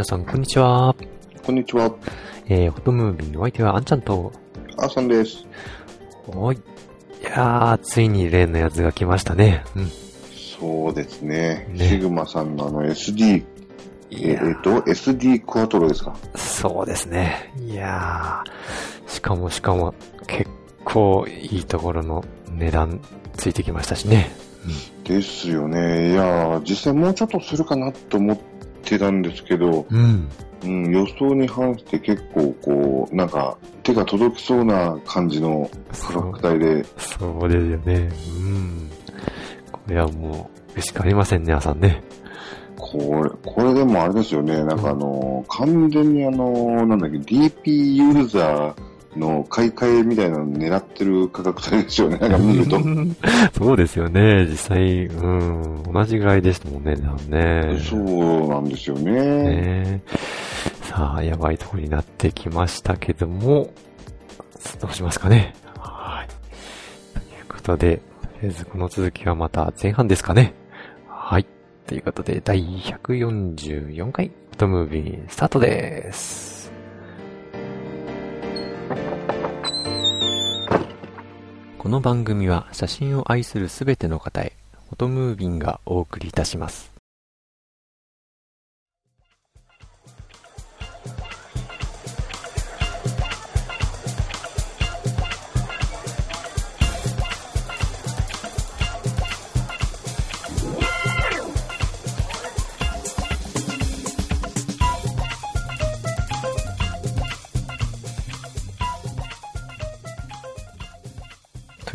皆さん、こんにちは。こんにちは。えー、フォトムービーのお相手はあんちゃんと、あーさんです。はい。いやー、ついに例のやつが来ましたね。うん。そうですね。ねシグマさんのあの SD、えいやーと、SD クワトロですか？そうですね。いやー、しかもしかも、結構いいところの値段ついてきましたしね。ですよね。いやー、実際もうちょっとするかなと思ってたんですけど、うん。うん、予想に反して結構こう、なんか手が届きそうな感じの価格帯で、そうですよね。うん。これはもう、嬉しくありませんね、朝ね。これ、これでもあれですよね。なんかあの、完全にあの、なんだっけ、DP ユーザーの買い替えみたいなの狙ってる価格帯ですよね。なんか見ると。そうですよね、実際、うん、同じぐらいでしたもんね、ね。そうなんですよね。ねさあ、やばいところになってきましたけども、どうしますかね。はい。ということで、とりあえずこの続きはまた前半ですかね。はい。ということで、第144回、トムービースタートです。この番組は写真を愛するすべての方へ、フォトムービンがお送りいたします。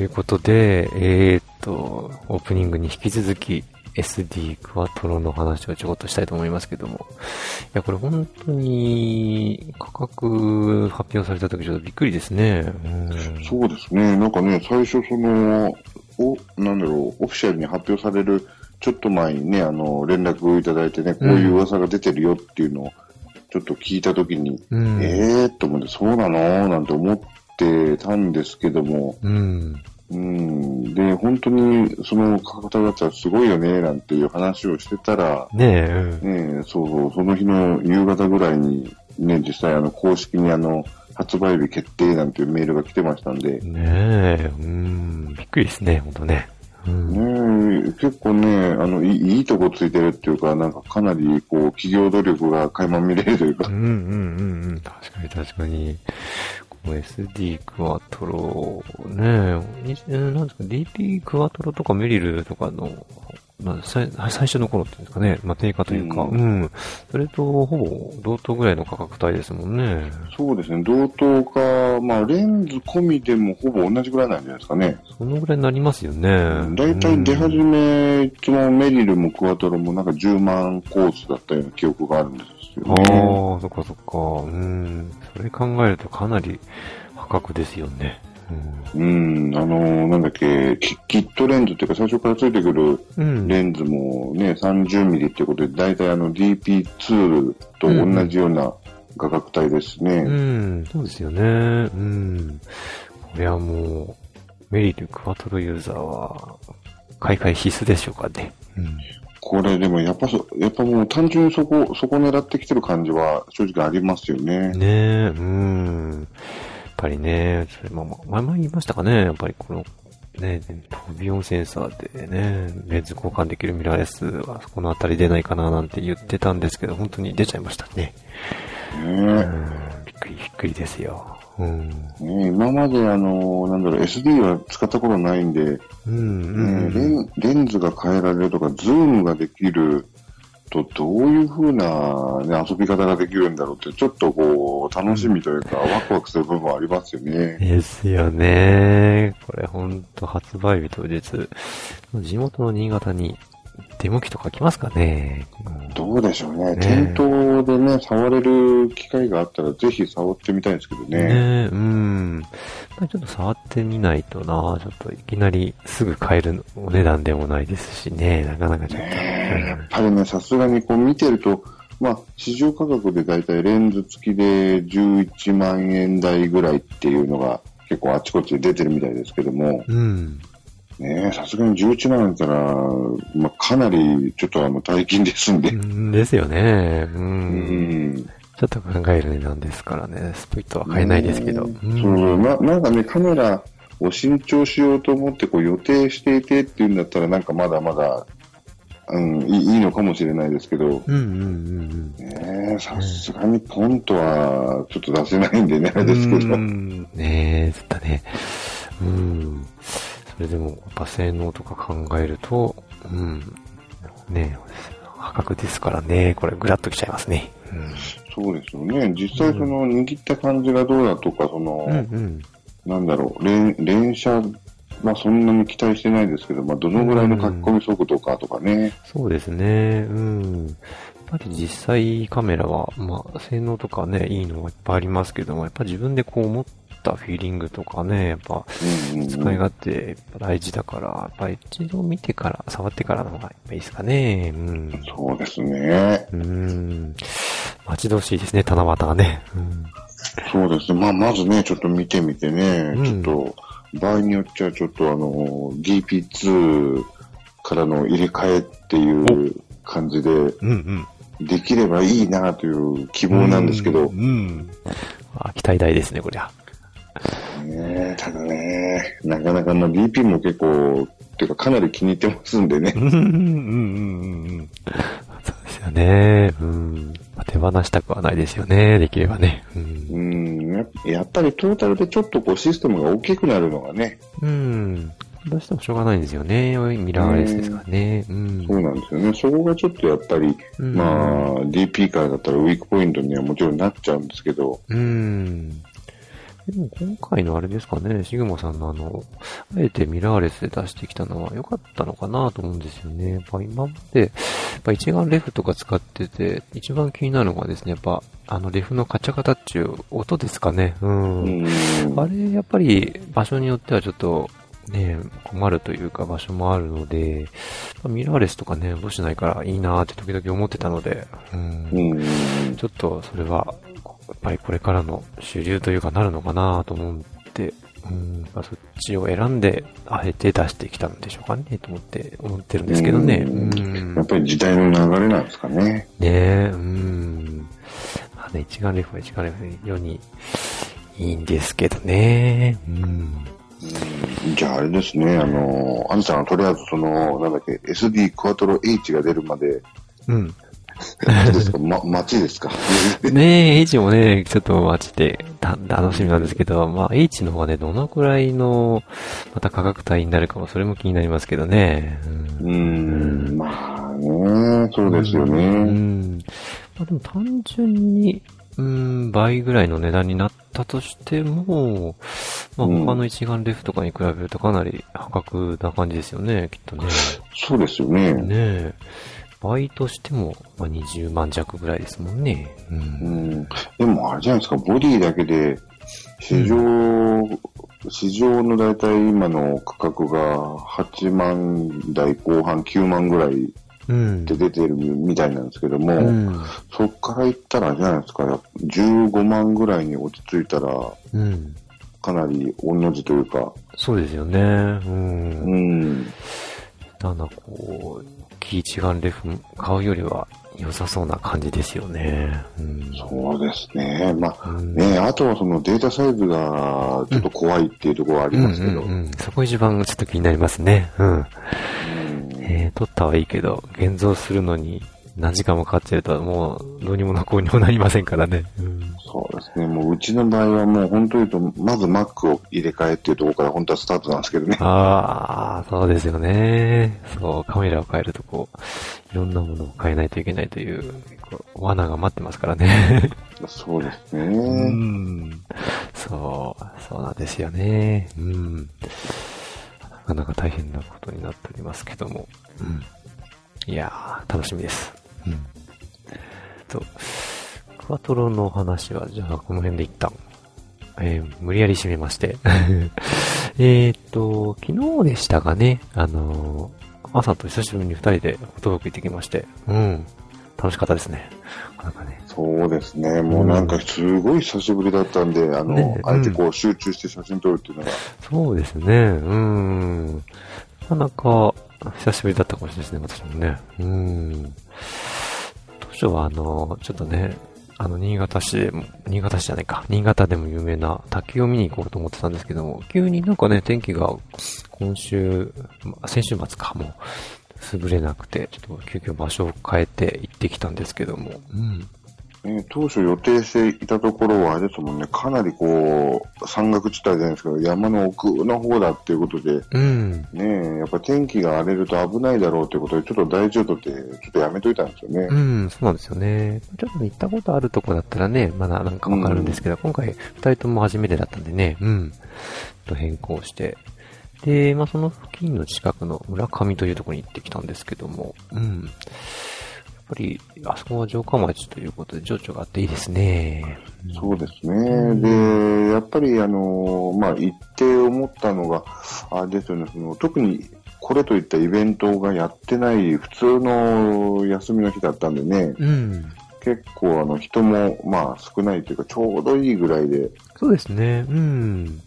いうことで、えー、っと、オープニングに引き続き SD クワトロの話をちょこっとしたいと思いますけども。いや、これ本当に価格発表された時ちょっとびっくりですね。うんそうですね。なんかね、最初その、お、なんだろう、オフィシャルに発表される、ちょっと前にね、あの、連絡をいただいてね、こういう噂が出てるよっていうのを、ちょっと聞いたときに、うん。えーっと思って、そうなの？なんて思ってたんですけども、うん。うん。で、本当にその価格帯だったらすごいよね、なんていう話をしてたら、ねえ、うん。ねえ、そうそう、その日の夕方ぐらいに、ね、実際あの、公式にあの、発売日決定なんていうメールが来てましたんで、ねえ、うん。びっくりですね、本当ね。うん。ねえ、結構ね、あの、いいいいとこついてるっていうか、なんかかなり、こう、企業努力が垣間見れるというかうん、うん、うん、うん。確かに確かに。SD クワトロ、ねえ、なんですか、DP クワトロとかメリルとかの、まあ、最最初の頃っていうんですかね、まあ、定価というか、ううんん。それとほぼ同等ぐらいの価格帯ですもんね。そうですね、同等か、まあ、レンズ込みでもほぼ同じぐらいなんじゃないですかね。そのぐらいになりますよね。だいたい出始め、いつもメリルもクワトロもなんか10万コースだったような記憶があるんですよああね。ー、そっかそっか。うん。それ考えるとかなり破格ですよね。うん、あの、なんだっけ、キキットレンズっていうか最初からついてくるうん。うん。レンズもね、30ミリっていうことで、だいたいあの DP2 と同じような価格帯ですね。うん、そうですよね。うん。これはもう、メリルクワトロユーザーは、買い替え必須でしょうかね。うん。これでもやっぱそ、やっぱもう単純にそこ、そこ狙ってきてる感じは正直ありますよね。ねえ、うん。やっぱりね、それまあまあ、前々言いましたかね、やっぱりこの、ね、トビオンセンサーでね、レンズ交換できるミラーレスはそこのあたり出ないかななんて言ってたんですけど、本当に出ちゃいましたね。うねん、びっくりびっくりですよ。うん。ね今まであの、なんだろう、SD は使ったことないんで、うん、うん。ねレンレンズが変えられるとか、ズームができると、どういう風な、ね、遊び方ができるんだろうって、ちょっとこう、楽しみというか、ワクワクする部分はありますよね。ですよね。これほんと発売日当日、地元の新潟にデモ機とか来ますかね。うんどうでしょうね。ね店頭でね、触れる機会があったら、ぜひ触ってみたいんですけどね。ねえ、うん。まあちょっと触ってみないとな、ちょっといきなりすぐ買えるお値段でもないですしね、なかなかちょっと。やっぱりね、さすがにこう見てると、まあ、市場価格でだいたいレンズ付きで11万円台ぐらいっていうのが結構あちこちで出てるみたいですけども、うん。ねさすがに11万円だったら、まあ、かなりちょっとあの大金ですんで。うんですよね。う。うんん。ちょっと考える値段ですからね、スプリットは買えないですけど。うんそう、ななんかね、カメラを新調しようと思ってこう予定していてっていうんだったら、なんかまだまだ、うん、いいのかもしれないですけど、うんうんうんねさすがにポンとはちょっと出せないんでね、あうん。れですけど。うんねえ、ずっとね。うん。それでも、やっぱ性能とか考えると、うん。ねえ、破格ですからね、これグラッときちゃいますね。そうですよね。実際その握った感じがどうだとか、その、うん。うんなんだろう、連連射はそんなに期待してないですけど、まあ、どのぐらいの書き込み速度かとかね。そうですね。うん。やっぱり実際カメラは、まあ、性能とかね、いいのがいっぱいありますけども、やっぱ自分でこう思ったフィーリングとかね、やっぱ使い勝手大事だから、やっぱり一度見てから、触ってからの方がいいですかね。うん。そうですね。うん。待ち遠しいですね、七夕がね。うん。そうですね。まあ、まずね、ちょっと見てみてね、うんちょっと、場合によっちゃちょっとあの、DP2 からの入れ替えっていう感じで、うんうん。できればいいなという希望なんですけど、うん。うん。あ、期待大ですね、こりゃ。ねただね、なかなかの DP も結構、っていうかかなり気に入ってますんでねう。ん、うん、うん、うん。うんそうですよね。うん。まあ手放したくはないですよね、できればね。うんう。ん、ややっぱりトータルでちょっとこうシステムが大きくなるのがね、うん。どうしてもしょうがないんですよね。ミラーレスですからね。うん。そうなんですよね。そこがちょっとやっぱり、うんまあ、DP からだったらウィークポイントにはもちろんなっちゃうんですけど、うん。でも今回のあれですかね、シグマさんのあの、あえてミラーレスで出してきたのは良かったのかなと思うんですよね。やっぱ今まで、やっぱ一眼レフとか使ってて、一番気になるのがですね、やっぱあのレフのカチャカチャっていう音ですかね。うん。うん、あれ、やっぱり場所によってはちょっと、ね、困るというか場所もあるので、まあミラーレスとかね、落としないからいいなーって時々思ってたので、うんうん、ちょっとそれは、やっぱりこれからの主流というかなるのかなと思って、うん、やっぱそっちを選んで、あえて出してきたんでしょうかね、と思って、思ってるんですけどね。ううんん。やっぱり時代の流れなんですかね。ねえ、うん。まあね、一眼レフは一眼レフで世にいいんですけどね。うん。うんじゃああれですね、あの、アンさんはとりあえずその、なんだっけ、SD クワトロ H が出るまで、うん。ですか、ま、待ちですか？ねえ、H もね、ちょっと待ちで、た、楽しみなんですけど、まあ H の方がね、どのくらいの、また価格帯になるかも、それも気になりますけどね。うんん、まあね、そうですようね。ん。まあでも単純に、うん、倍ぐらいの値段になったとしても、まあうん他の一眼レフとかに比べるとかなり破格な感じですよね、きっとね。そうですよね。ねえ。倍としても、まあ、20万弱ぐらいですもんね。う。うんん、でもあれじゃないですか、ボディだけで、市場、市場のだいたい今の価格が8万台後半9万ぐらいうんで。出てるみたいなんですけども、うん。そっから言ったらじゃないですか、15万ぐらいに落ち着いたら、うん。かなり御の字というか、そうですよね。うん。うん、ただこう、大きい一眼レフ買うよりは良さそうな感じですよね。うん。そうですね。まあ、うんね、あとはそのデータサイズがちょっと怖いっていうところはありますけど、うんうんうん、そこ一番ちょっと気になりますね。うん。うんえー、撮ったはいいけど、現像するのに何時間もかかっちゃうともうどうにもなこうにもなりませんからね。うん。そね。もううちの場合はもう本当に言うと、まず Mac を入れ替えっていうところから本当はスタートなんですけどね。ああ、そうですよね。そう、カメラを変えるとこう、いろんなものを変えないといけないという、罠が待ってますからね。そうですうね。ん。そう、そうなんですよね。うん。なかなか大変なことになっておりますけども。うん。あー楽しみです。うん。と、クワトロの話は、じゃあこの辺で一旦、えー無理やり締めまして。えーっと、昨日でしたがね、あのー朝と久しぶりに二人でフォトブック行ってきまして、うん。楽しかったですね。なかなかね。そうですね。もうなんかすごい久しぶりだったんで、あの、ねあえてこう集中して写真撮るっていうのが、そうですね、うん。なかなか久しぶりだったかもしれないですね、私もね。うん。当初はあの、ちょっとね、あの、新潟市でも、新潟市じゃないか、新潟でも有名な滝を見に行こうと思ってたんですけども、急になんかね、天気が今週、先週末か、もう、優れなくて、ちょっと急遽場所を変えて行ってきたんですけども、うん。ね、当初予定していたところはあれですもんね、かなりこう、山岳地帯じゃないですけど、山の奥の方だっていうことで、うん。ねやっぱ天気が荒れると危ないだろうということで、ちょっと大丈夫って、ちょっとやめといたんですよね。うん、そうなんですよね。ちょっと行ったことあるとこだったらね、まだなんかわかるんですけど、今回二人とも初めてだったんでね、うん。と変更して。で、まあその付近の近くの村上というところに行ってきたんですけども、うん。やっぱり、あそこは城下町ということで情緒があっていいですね。そうですね。で、やっぱりあの、まあ、行って思ったのが、あれですよね、その、特にこれといったイベントがやってない普通の休みの日だったんでね、うん。結構あの人もまあ少ないというかちょうどいいぐらいで、そうですね、うん。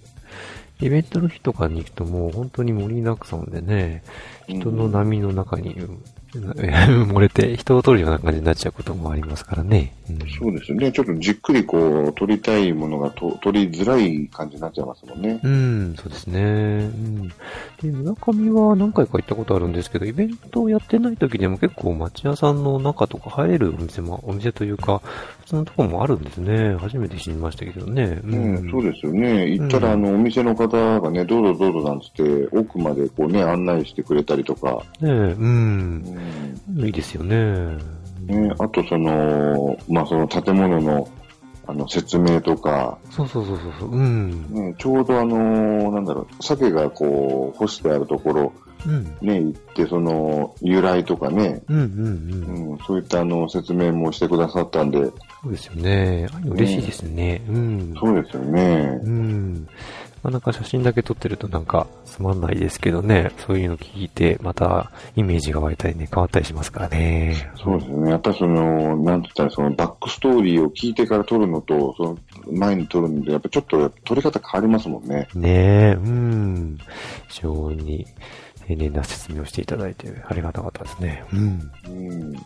イベントの日とかに行くともう本当に盛りだくさんでね、人の波の中に、うん 漏れて人を撮るような感じになっちゃうこともありますからね。うんそうですよね、ちょっとじっくりこう撮りたいものがと撮りづらい感じになっちゃいますもんね。うん、そうですね。うん。で、村上は何回か行ったことあるんですけど、イベントをやってない時でも結構町屋さんの中とか入れるお店も、お店というか、普通のところもあるんですね。初めて知りましたけどね。うん、そうですよね。行ったら、あの、お店の方がね、どうぞどうぞなんつって、奥までこうね、案内してくれたりとか、ねえ、うんう。んいいですよね。ね、あとその、まあその建物の、あの、説明とか、そうそうそうそう。うん。ね、ちょうどあの、なんだろう、鮭がこう、干してあるところ、うん。ね、行って、その、由来とかね、うんうんうん。うん、そういったあの、説明もしてくださったんで、そうですよね。ああいうの嬉しいですね。うん。そうですよね。うん。まあ、なんか写真だけ撮ってるとなんかつまんないですけどね、そういうの聞いて、またイメージが湧いたりね、変わったりしますからね。そうですよね。やっぱりその、なんて言ったら、そのバックストーリーを聞いてから撮るのと、その前に撮るので、やっぱちょっと撮り方変わりますもんね。ねえ、うん。非常に丁寧な説明をしていただいてありがたかったですね。うん。うん。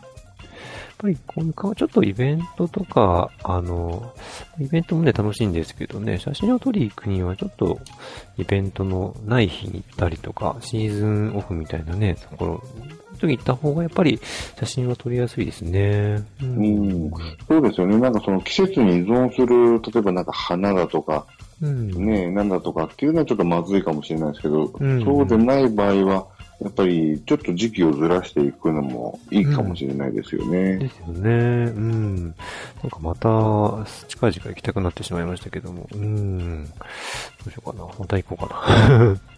ぱりこういうか、ちょっとイベントとか、あの、イベントもね、楽しいんですけどね、写真を撮りに行くにはちょっと、イベントのない日に行ったりとか、シーズンオフみたいなね、ところ、時に行った方がやっぱり写真は撮りやすいですね。ううん。そうですよね。なんかその季節に依存する、例えばなんか花だとか、うん。ね、なんだとかっていうのはちょっとまずいかもしれないですけど、うんそうでない場合は、やっぱりちょっと時期をずらしていくのもいいかもしれないですよね。ですよね。うん。なんかまた、近い時間行きたくなってしまいましたけども。うん。どうしようかな。また行こうかな。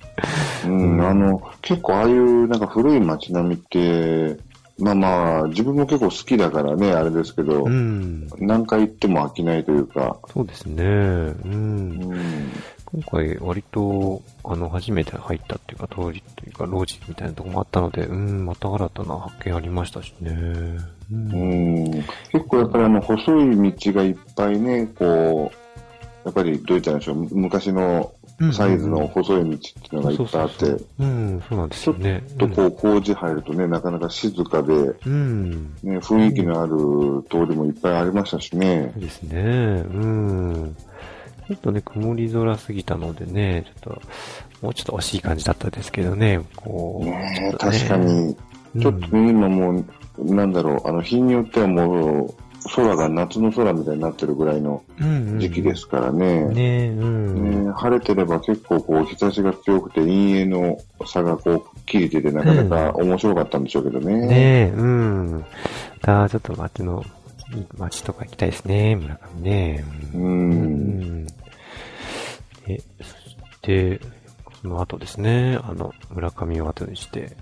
うん、あの、結構ああいうなんか古い街並みって、まあまあ、自分も結構好きだからね、あれですけど、うん。何回行っても飽きないというか、そうですね。うんう。ん、今回割と、あの、初めて入ったっていうか、通りというか、路地みたいなとこもあったので、うん、また新たな発見ありましたしね。う。うんん、結構やっぱりあの、細い道がいっぱいね、こう、やっぱりどう言ったらいいんでしょう、昔のサイズの細い道っていうのがいっぱいあって、そうん、そうなんですよね。とこう工事入るとね、なかなか静かで、うん。ね、雰囲気のある通りもいっぱいありましたしねそう。ですね。うん。ちょっとね、曇り空すぎたのでね、ちょっと、もうちょっと惜しい感じだったですけどね、こう。ねね確か。に、ちょっとね、今もう、なんだろう、あの、日によってはもう、空が夏の空みたいになってるぐらいのうんうん時期ですからね。ねうん。ね晴れてれば結構こう日差しが強くて陰影の差がこうくっきり出てなかなか面白かったんでしょうけどね。ねえ、うん。また、ちょっと街の、街とか行きたいですね、村上ね。う。うんん。で、そして、その後ですね、あの、村上を後にして、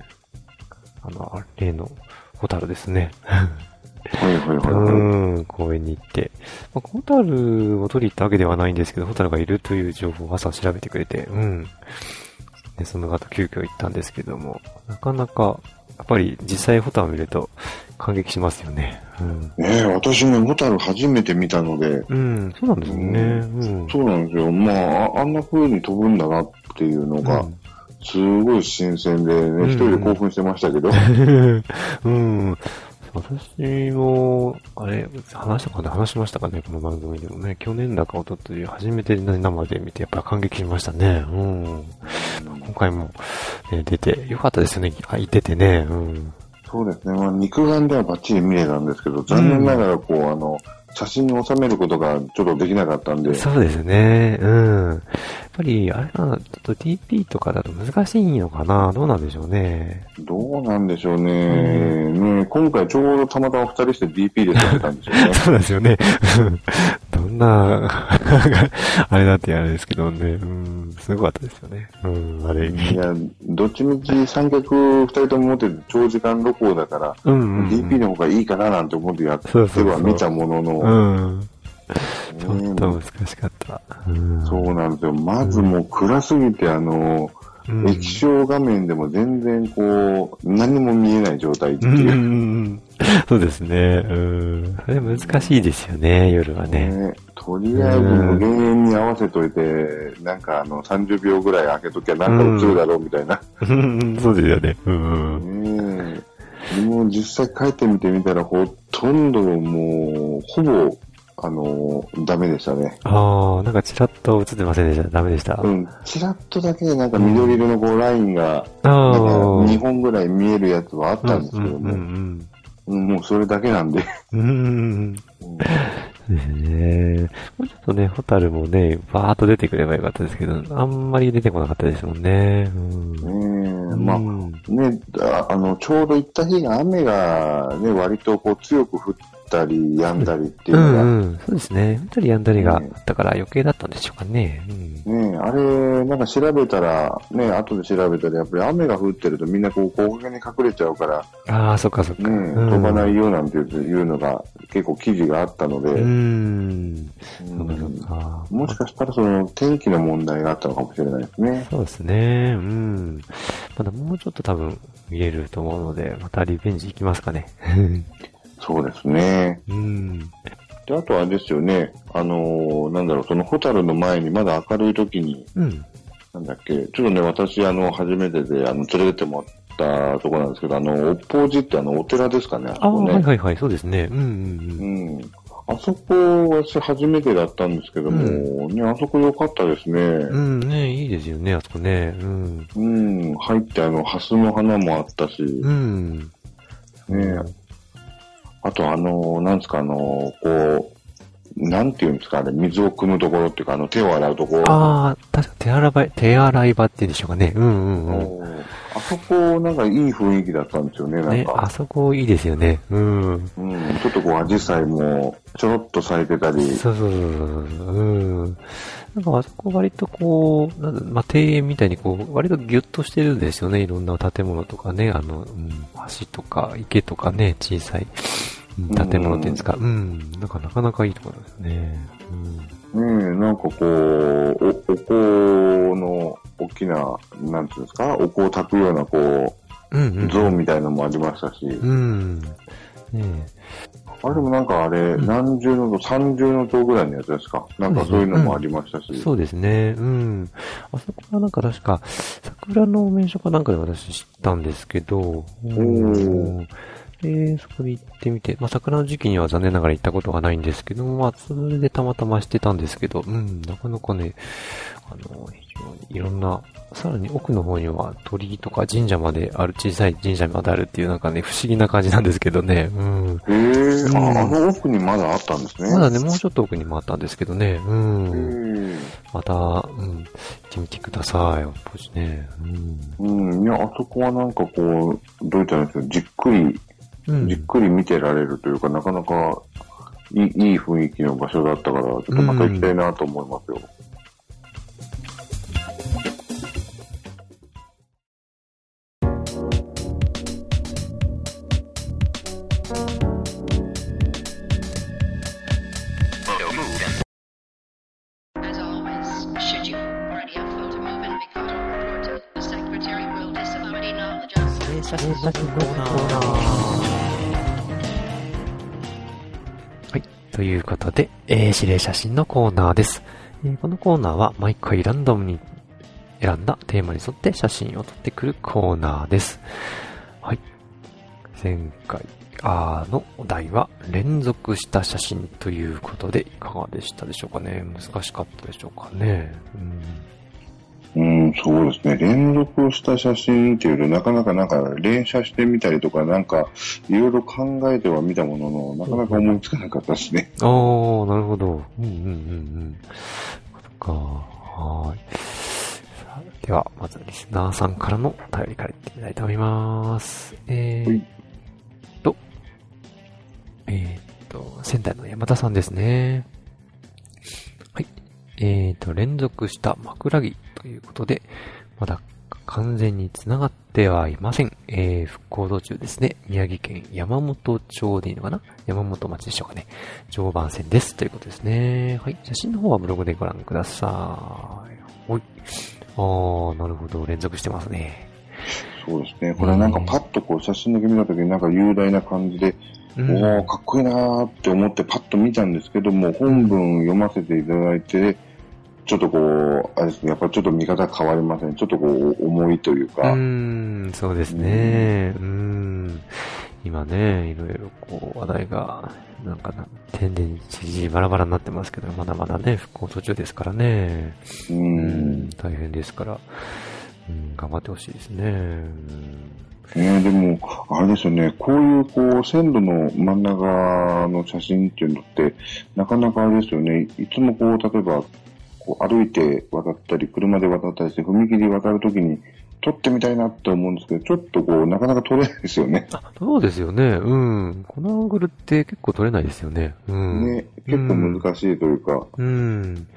あの、あ例の、ホタルですね。はいはいはいはん、公園に行って。まあ、ホタルを取り行ったわけではないんですけど、ホタルがいるという情報を朝調べてくれて、うん。で、その後急遽行ったんですけども、なかなか、やっぱり実際ホタルを見ると感激しますよね。うん。ねえ、私ね、ホタル初めて見たので、うん、そうなんですよね。うん。そうなんですよ。まあ、ああんな風に飛ぶんだなっていうのが、すごい新鮮でうんね、一人で興奮してましたけど、うん。私も、あれ、話したかね、話しましたかね、この番組でもね、去年だか一昨日初めて生で見て、やっぱ感激しましたね。うん。今回も、ね、出て、よかったですよね。あ、いててね。うん。そうですね。まあ、肉眼ではバッチリ見えたんですけど、残念ながら、こう、あの、写真に収めることがちょっとできなかったんで、そうですね。うん。やっぱり、あれかな、ちょっと TP とかだと難しいのかなどうなんでしょうね。どうなんでしょうね。ね今回ちょうどたまたま二人して DP で撮ってたんですよね。そうなんですよね。どんな、あれだってあれですけどね。うん。すごかったですよね。うん。あれ。いや、どっちみち三脚二人とも持ってて長時間録音だから、うんうんうん DP の方がいいかななんて思ってやっては見たものの、うん。ちょねっと難しかった。うん。そうなんですよ。まずもう暗すぎて、あの、うん液晶画面でも全然こう、何も見えない状態ってういう。ん。そうですね。うん。あれ難しいですよね、夜はね。ね、とりあえず無限に合わせといて、なんかあの30秒ぐらい開けときゃなんか映るだろうみたいな。うん そうですよね。うん。ねえ。もう実際帰ってみてみたらほとんどもう、ほぼ、あの、ダメでしたね。ああ、なんかチラッと映ってませんでした？ダメでした？うん、ちらっとだけなんか緑色のこうラインが、あなんかあ。2本ぐらい見えるやつはあったんですけどうんも、うんうんもうそれだけなんで。うん。うん。ですね。もうちょっとね、ホタルもね、バーっと出てくればよかったですけど、あんまり出てこなかったですもんね。うん。ねえ、まあ、うんね、ああの、ちょうど行った日が雨がね、割とこう強く降ったり止んだりっていううのが、んうん。そうですね。本当にやんだりがあったから余計だったんでしょうかね。うん。ねあれ、なんか調べたら、ね、後で調べたら、やっぱり雨が降ってるとみんなこう、木陰に隠れちゃうから、ああ、そっかそっか。ね、うん飛ばないよなんていうのが結構記事があったので、うーん。うんそうか。もしかしたらその天気の問題があったのかもしれないですね。そうですね。うん。まだもうちょっと多分見れると思うので、またリベンジ行きますかね。そうですね。うん。で、あとあれですよね、あのーなんだろう、そのホタルの前にまだ明るい時に、うん。なんだっけ、ちょっとね、私、あの、初めてで、あの、連れてってもらったところなんですけど、あの、おっぽう寺ってあの、お寺ですかね、あそこね。はいはいはい、そうですね。うんうんうん。あそこ、私初めてだったんですけども、ね、あそこ良かったですね。うん。うん、ねいいですよね、あそこね。うん。うん、入ってあの、ハスの花もあったし、うん。ねあとあの、なんですか、あの、こう、なんていうんですか、あれ、水を汲むところっていうか、あの、手を洗うところ。ああ、確か手洗い場、手洗い場って言うんでしょうかね。うんうんうん。あそこ、なんかいい雰囲気だったんですよね、なんね、か。あそこいいですよね。うん。うん、ちょっとこう、アジサイもちょろっと咲いてたり、そうそうそうそう。うん。なんかあそこ割とこう、なんだまあ、庭園みたいにこう、割とギュッとしてるんですよね。いろんな建物とかね、あの、うん、橋とか池とかね、小さい、うん建物っていうんですか。うん。なんかなかなかいいところですね。うん。ねえ、なんかこう、お、お香の大きな、なんていうんですか、お香を炊くようなこうんうん。う、像みたいのもありましたし、うん。ねえ。あれでもなんかあれ、うん何重の塔、三重の塔ぐらいのやつですか？なんかそういうのもありましたし、そうですね。うん。あそこはなんか確か、桜の名所かなんかで私知ったんですけど、うんで、そこで行ってみて、まあ桜の時期には残念ながら行ったことがないんですけど、まあそれでたまたましてたんですけど、うん、なかなかね、あの、非常にいろんな、さらに奥の方には鳥居とか神社まである、小さい神社まであるっていうなんかね、不思議な感じなんですけどね、うん。へえ、うんあ、あの奥にまだあったんですね。まだね、もうちょっと奥にもあったんですけどね、うへん。えまた、うん、行ってみてください、おっぽしね。うん、いや、あそこはなんかこう、どういったんですか、じっくり、うん。うんじっくり見てられるというか、なかなかいいいい雰囲気の場所だったから、ちょっとまた行きたいなと思いますよ。ということで、えー、指令写真のコーナーです。えーこのコーナーは毎回ランダムに選んだテーマに沿って写真を撮ってくるコーナーです。はい。前回、あのお題は連続した写真ということでいかがでしたでしょうかね？難しかったでしょうかね？うんん、そうですね。連続した写真っていうと、なかなかなんか連写してみたりとか、なんかいろいろ考えてはみたものの、なかなか思いつかなかったですね。あー、なるほど。うんうんうんうん。そっか。はーい。では、まずリスナーさんからのお便りからいってみたいと思います。えーっと、えーっと、仙台の山田さんですね。はい。えーっと、連続した枕木ということで、まだ完全に繋がってはいません。えー、復興途中ですね。宮城県山本町でいいのかな？山本町でしょうかね。常磐線です。ということですね。はい。写真の方はブログでご覧ください。はい。あー、なるほど。連続してますね。そうですね。これはなんかパッとこう写真だけ見たときになんか雄大な感じで、うんおー、かっこいいなーって思ってパッと見たんですけども、本文読ませていただいて、ちょっとこう、あれですね、やっぱちょっと見方変わりません。ちょっとこう、重いといううか、ーん、そうですね。うーん。今ね、いろいろこう、話題が、なんかな、天然知事バラバラになってますけど、まだまだね、復興途中ですからね。う、うん大変ですから、うん、頑張ってほしいですね。うんね、でも、あれですよね、こういうこう、線路の真ん中の写真っていうのって、なかなかあれですよね、いつもこう、例えば、こう歩いて渡ったり、車で渡ったりして、踏切渡るときに、撮ってみたいなって思うんですけど、ちょっとこう、なかなか撮れないですよね。あ、そうですよね。うん。このアングルって結構取れないですよね。うん。ね、結構難しいというか、うん。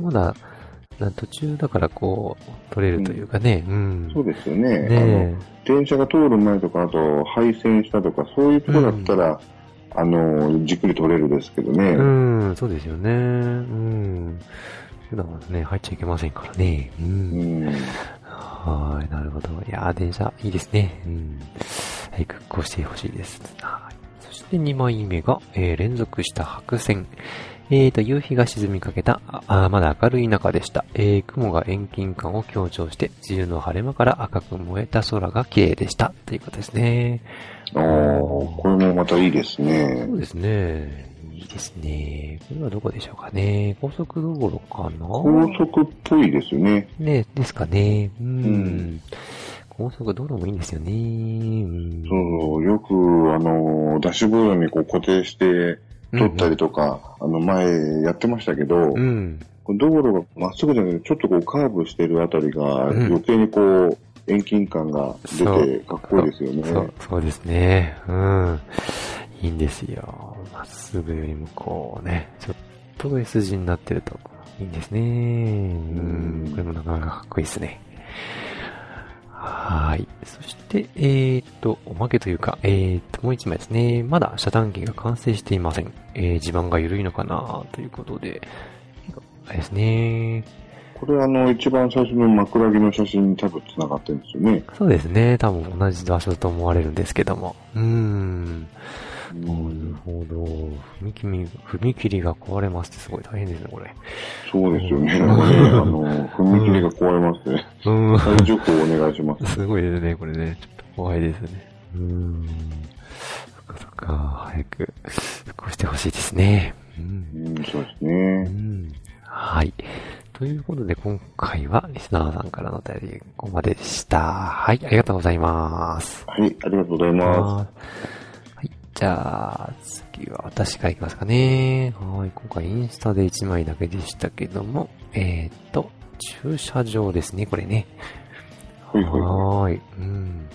まだ、な途中だからこう、取れるというかね。うん。そうですよね。あのね電車が通る前とか、あと、配線したとか、そういうところだったら、あの、じっくり撮れるですけどね。え。うん、そうですよね。うん。普段はね、入っちゃいけませんからね。う。うんん。はい、なるほど。いやー、電車、いいですね。うん。はい、復興してほしいです。はい。そして2枚目が、えー、連続した白線。えーと、夕日が沈みかけた、あまだ明るい中でした。えー、雲が遠近感を強調して、梅雨の晴れ間から赤く燃えた空が綺麗でした。ということですね。ああ、これもまたいいですねそ。うですね。いいですね。これはどこでしょうかね。高速道路かな？高速っぽいですよね。ね、ですかね。うん。うん高速道路もいいんですよね。うん。そう、よく、あの、ダッシュボードにこう固定して撮ったりとか、あの、前やってましたけど、うん。道路がまっすぐじゃなくて、ちょっとこうカーブしてるあたりが、うん余計にこう、遠近感が出て、かっこいいですよね。そう、そうですね。うん。いいんですよ。まっすぐよりもこうね、ちょっと S 字になってるといいんですね。うん。これもなかなかかっこいいですね。はい。そして、えーっと、おまけというか、えーっと、もう一枚ですね。まだ遮断機が完成していません。えー、地盤が緩いのかなということで、あれですね。これあの、一番最初の枕木の写真に多分繋がってるんですよね。そうですね。多分同じ場所と思われるんですけども。うーん。なるほど。踏切、踏切が壊れますってすごい大変ですね、これ。そうですよね。あの、踏切が壊れますね。うん。再除行お願いします。すごいですね、これね。ちょっと怖いですね。うーん。そっかそっか、早く復興してほしいですね。うん。うん、そうですうね。ん。はい。ということで、今回はリスナーさんからのお便り、ここまででした。はい、ありがとうございます。はい、ありがとうございまはい。じゃあ、次は私からいきますかね。はい。今回インスタで1枚だけでしたけども、えーっと、駐車場ですね、これね。す。はい。うん。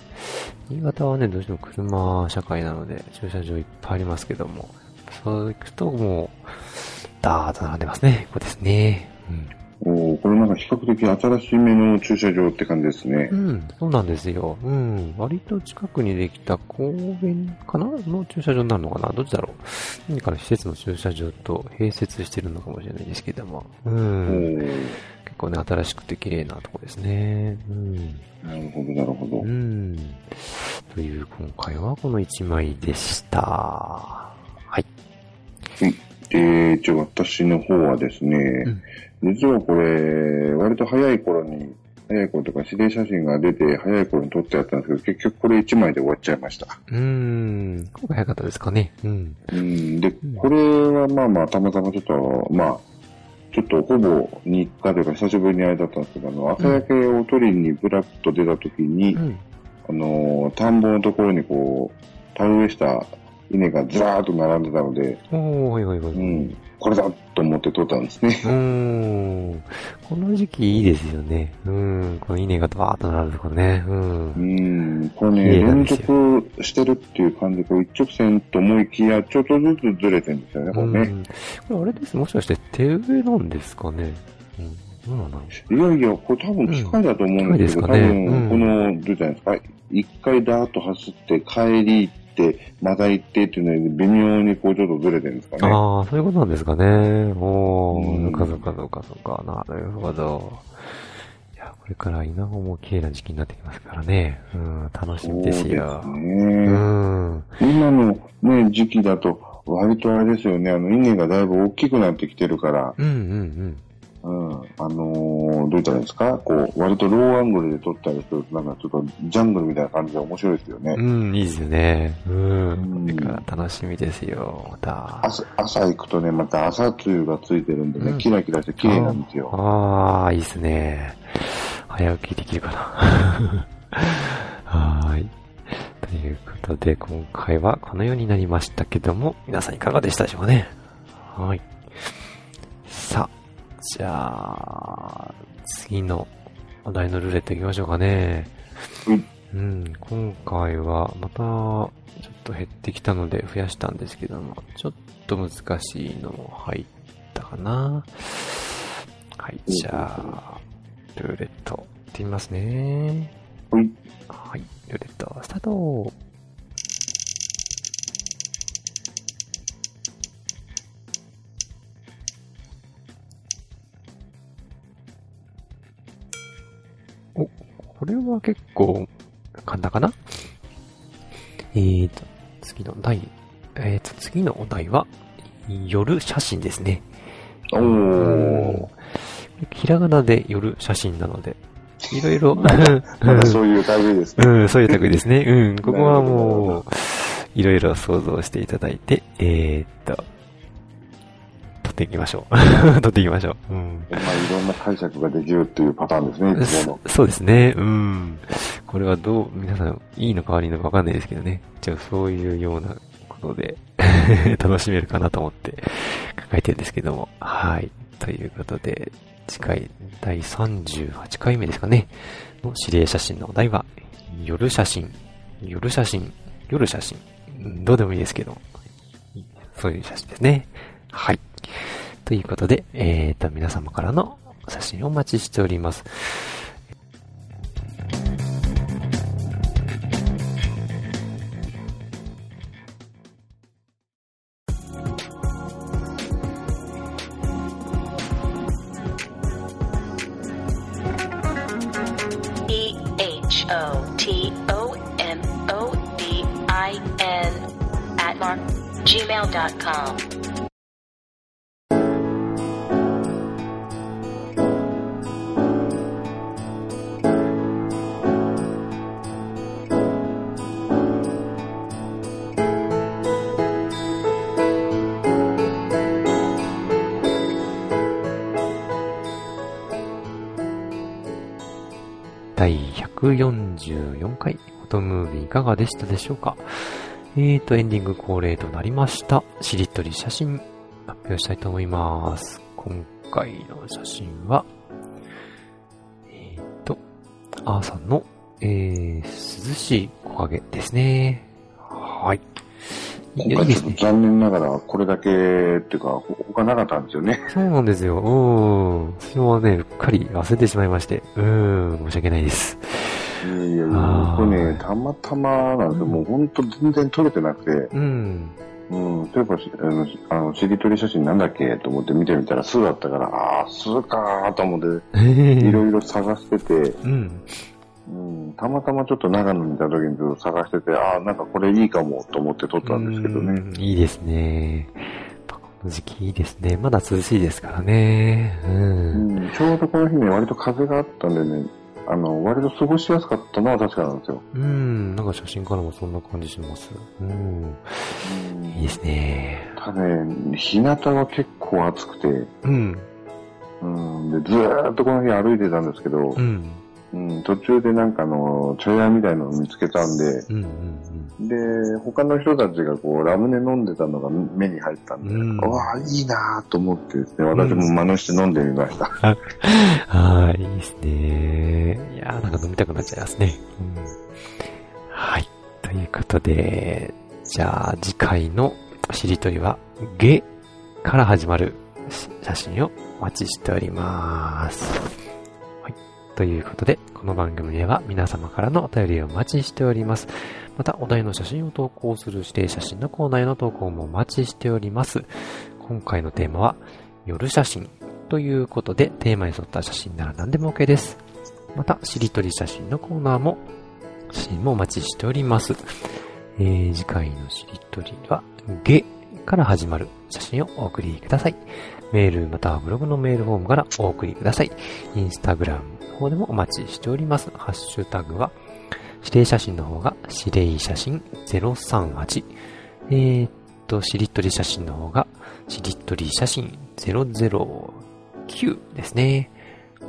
新潟はね、どうしても車社会なので、駐車場いっぱいありますけども、そう行くともう、ダーッと並んでますね。ここですね。うん。これなんか比較的新しめの駐車場って感じですねう。ん、そうなんですよ。うん。割と近くにできた公園かなの駐車場になるのかな？どっちだろう？何かの施設の駐車場と併設してるのかもしれないですけども。うおん。ー結構ね、新しくて綺麗なとこですね。うん。なるほど、なるほどう。ん。という今回はこの1枚でした。はい。で、一応私の方はですね、うん実はこれ、割と早い頃に、早い頃とか指令写真が出て早い頃に撮ってあったんですけど、結局これ1枚で終わっちゃいました。うーん。今回早かったですかね。うん。うん、で、これはまあまあ、たまたまちょっと、まあ、ちょっとほぼ日課というか久しぶりにあれだったんですけど、あの、朝焼けを撮りにブラッと出た時に、うん。あの、田んぼのところにこう、田植えした稲がずらーっと並んでたので、おー、はいはいはい。ううん。ん、これだと思って撮ったんですね。うーん。この時期いいですよね。うん。この稲がバーッと並ぶとこね。うんう。ん、これね、連続してるっていう感じで、こう一直線と思いきや、ちょっとずつずれてるんですよね、これね。うんこれあれです。もしかして手植えなんですかね。うん。どうなんだろう。いやいや、これ多分機械だと思うんですけど、うんね多分、こうの、どうじゃないですか、一回ダーッと走って、帰りて、また行ってっていうので、微妙にこうちょっとずれてるんですかね。ああ、そういうことなんですかね。おー、うんそっかそっかそっかか。なるほど。いや、これから稲穂も綺麗な時期になってきますからね。うん、楽しみですよ。そううですね。ん。今のね、時期だと、割とあれですよね、あの、稲がだいぶ大きくなってきてるから、うんうんうん、あのー、どう言ったらいいんですか？こう、割とローアングルで撮ったりすると、なんかちょっとジャングルみたいな感じで面白いですよね。うん。うん、いいですよね。うん。うん楽しみですよ。また。朝、朝行くとね、また朝露がついてるんでね、うんキラキラして綺麗なんですよ。ああ、いいですね。早起きできるかな。はーい。ということで、今回はこのようになりましたけども、皆さんいかがでしたでしょうかね？はい。じゃあ、次のお題のルーレットいきましょうかね。うんうん、今回はまた、ちょっと減ってきたので増やしたんですけども、ちょっと難しいのも入ったかな。はい、じゃあ、ルーレット、いってみますね。はい。はい、ルーレット、スタートお、これは結構簡単かな？えーと、次の題、えーと、次のお題は、夜写真ですね。おー。ひらがなで夜写真なので、いろいろ、まだそういう類ですね。うん、そういう類ですね。うん、ここはもう、いろいろ想像していただいて、えー、っと、撮っていきましょう。撮っていきましょう。うん。まあ、いろんな解釈ができるっていうパターンですね、いつもそそうですね。うん。これはどう、皆さん、いいのか悪いのかわかんないですけどね。じゃあ、そういうようなことで、楽しめるかなと思って考えてるんですけども。はい。ということで、次回、第38回目ですかね。の指令写真のお題は、夜写真、夜写真、夜写真。うんどうでもいいですけど、そういう写真ですね。はい。ということで、えーと、皆様からの写真をお待ちしております。E H O T O M O D I N at mark gmail.com. 144回、フォトムービーいかがでしたでしょうかえーと、エンディング恒例となりました。しりとり写真、発表したいと思います。今回の写真は、えーと、あーさんの、えー、涼しい木陰ですね。はい。いやいいですね。残念ながら、これだけっていうか、他なかったんですよね。そうなんですよ。うん。私もね、うっかり忘れてしまいまして。うん。申し訳ないです。いやいやこれね、たまたまなんですよ。もう本当全然撮れてなくて、うん。うん、例えば、あの、あのしりとり写真なんだっけと思って見てみたら、巣だったから、ああ、巣かーと思って、いろいろ探してて、うん。うん、たまたまちょっと長野にいた時にずっと探してて、ああ、なんかこれいいかもと思って撮ったんですけどね。うんいいですね。この時期いいですね。まだ涼しいですからね。う。うんん、ちょうどこの日ね、割と風があったんでね、あの、割と過ごしやすかったのは確かなんですよ。うん。なんか写真からもそんな感じします。うん。いいですね。ただね、日向は結構暑くて、うん。うん、で、ずーっとこの日歩いてたんですけど、うん。うん、途中でなんかあの、茶屋みたいなのを見つけたんで、うん。うん。で、他の人たちがこう、ラムネ飲んでたのが目に入ったんで、うんうわあ、いいなーと思ってですね、私も真似して飲んでみました。はい、いいですね。いやー、なんか飲みたくなっちゃいますね。うん、はい。ということで、じゃあ次回のしりとりは、ゲから始まる写真をお待ちしております。ということで、この番組では皆様からのお便りをお待ちしております。また、お題の写真を投稿する指定写真のコーナーへの投稿もお待ちしております。今回のテーマは、夜写真ということで、テーマに沿った写真なら何でも OK です。また、しりとり写真のコーナーも、写真もお待ちしております。えー、次回のしりとりは、ゲから始まる写真をお送りください。メールまたはブログのメールフォームからお送りください。インスタグラム方でもお待ちしております。ハッシュタグは、指定写真の方が、指令写真038。えーっと、しりとり写真の方が、しりとり写真009ですね。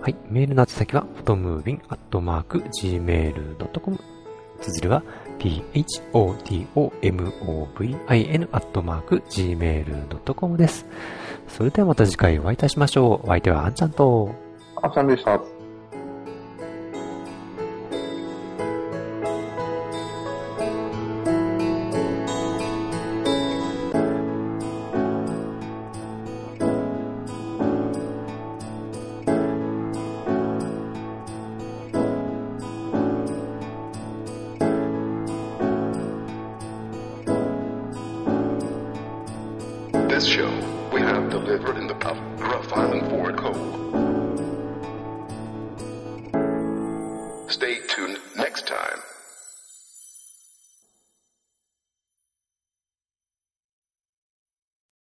はい。メールの宛先は、フォトムービンアットマーク gmail.com。綴りは、p-h-o-t-o-m-o-v-i-n アットマーク gmail.com です。それではまた次回お会いいたしましょう。お相手はあんちゃんと、あさんでした。